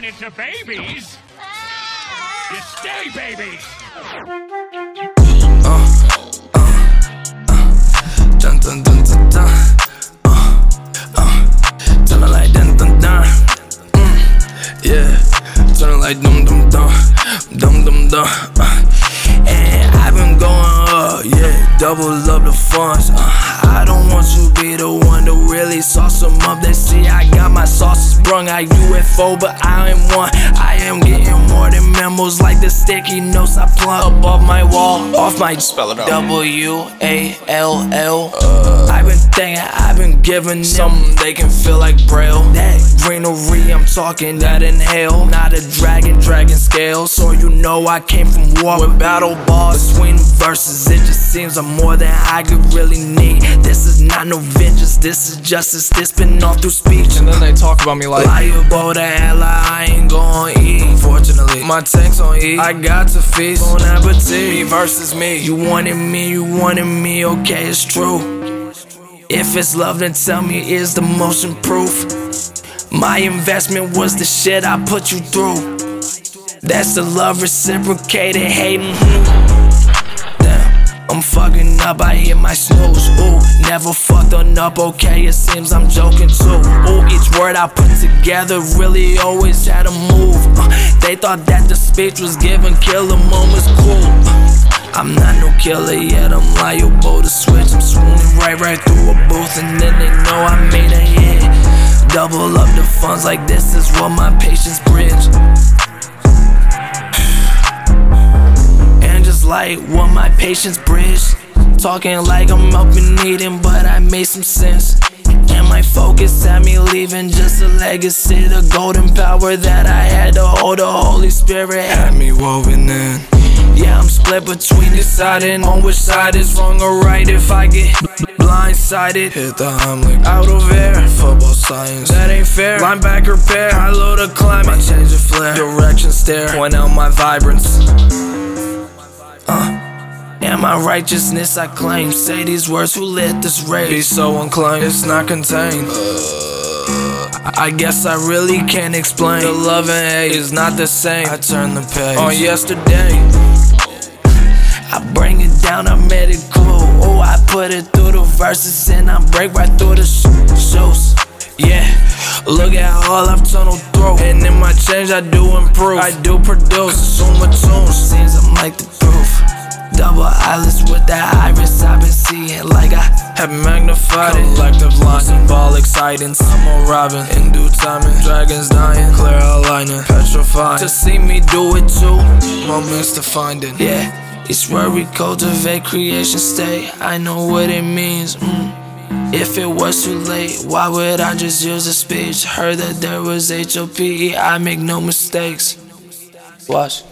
turn into babies, you stay babies. Dun dun dun dun dun. Uh, uh, turn it like dun dun dun. Mm, yeah, turn it like dum dum dum, dum dum dum. Uh, and I've been going up, yeah, double up the funds. Uh, I don't want you to be the one to really sauce them up. They see I got my sauce brung I UFO, but I ain't one. I am getting more than memos like the sticky notes I plug above my wall, off my Spell it out. W A L L. I've been thinking, I've been giving something they can feel like braille. That greenery, I'm talking that inhale. Not a dragon, dragon scale. So you know I came from war with battle balls between verses. It just seems I'm more than I could really need. This is not no vengeance, this is justice. This been all through speech. And then they talk about me like, Liable to hell, I ain't gon' eat. Fortunately, my tank's on E. I got to feast. Bon appetit. Me versus me. You wanted me, you wanted me, okay, it's true. If it's love, then tell me is the motion proof. My investment was the shit I put you through. That's the love reciprocated, hating. Mm-hmm. I'm fucking up, I hit my snooze. Ooh, never fucked on up, okay, it seems I'm joking too. Ooh, each word I put together really always had a move. Uh, they thought that the speech was given, killer moments cool. Uh, I'm not no killer yet, I'm liable to switch. I'm swooning right, right through a booth, and then they know I made a hit. Double up the funds like this is what my patience bridge. Like what my patience bridge. Talking like I'm up and needing, but I made some sense. And my focus had me leaving just a legacy. The golden power that I had to hold the Holy Spirit had me woven in. Yeah, I'm split between deciding on which side is wrong or right. If I get blindsided, hit the Heimlich out of air. Football science, that ain't fair. Linebacker pair, high low to climb. I change the flare, direction stare, point out my vibrance. Uh, and my righteousness I claim. Say these words, who lit this rage? Be so inclined, it's not contained. I guess I really can't explain. The love and hate is not the same. I turn the page on yesterday. I bring it down, I made it cool. Oh, I put it through the verses and I break right through the sh- shoes. Yeah, look at all I've tunneled through. And in my change, I do improve. I do produce. Consumer tunes, seems I'm like the. Double eyelids with that iris, I've been seeing like I have magnified it. Collective line, symbolic sightings. I'm on Robin in due timing. Dragons dying, clear outlining, petrified. To see me do it too, moments to find it. Yeah, it's where we cultivate creation state. I know what it means. Mm. If it was too late, why would I just use a speech? Heard that there was HOPE, I make no mistakes. Watch.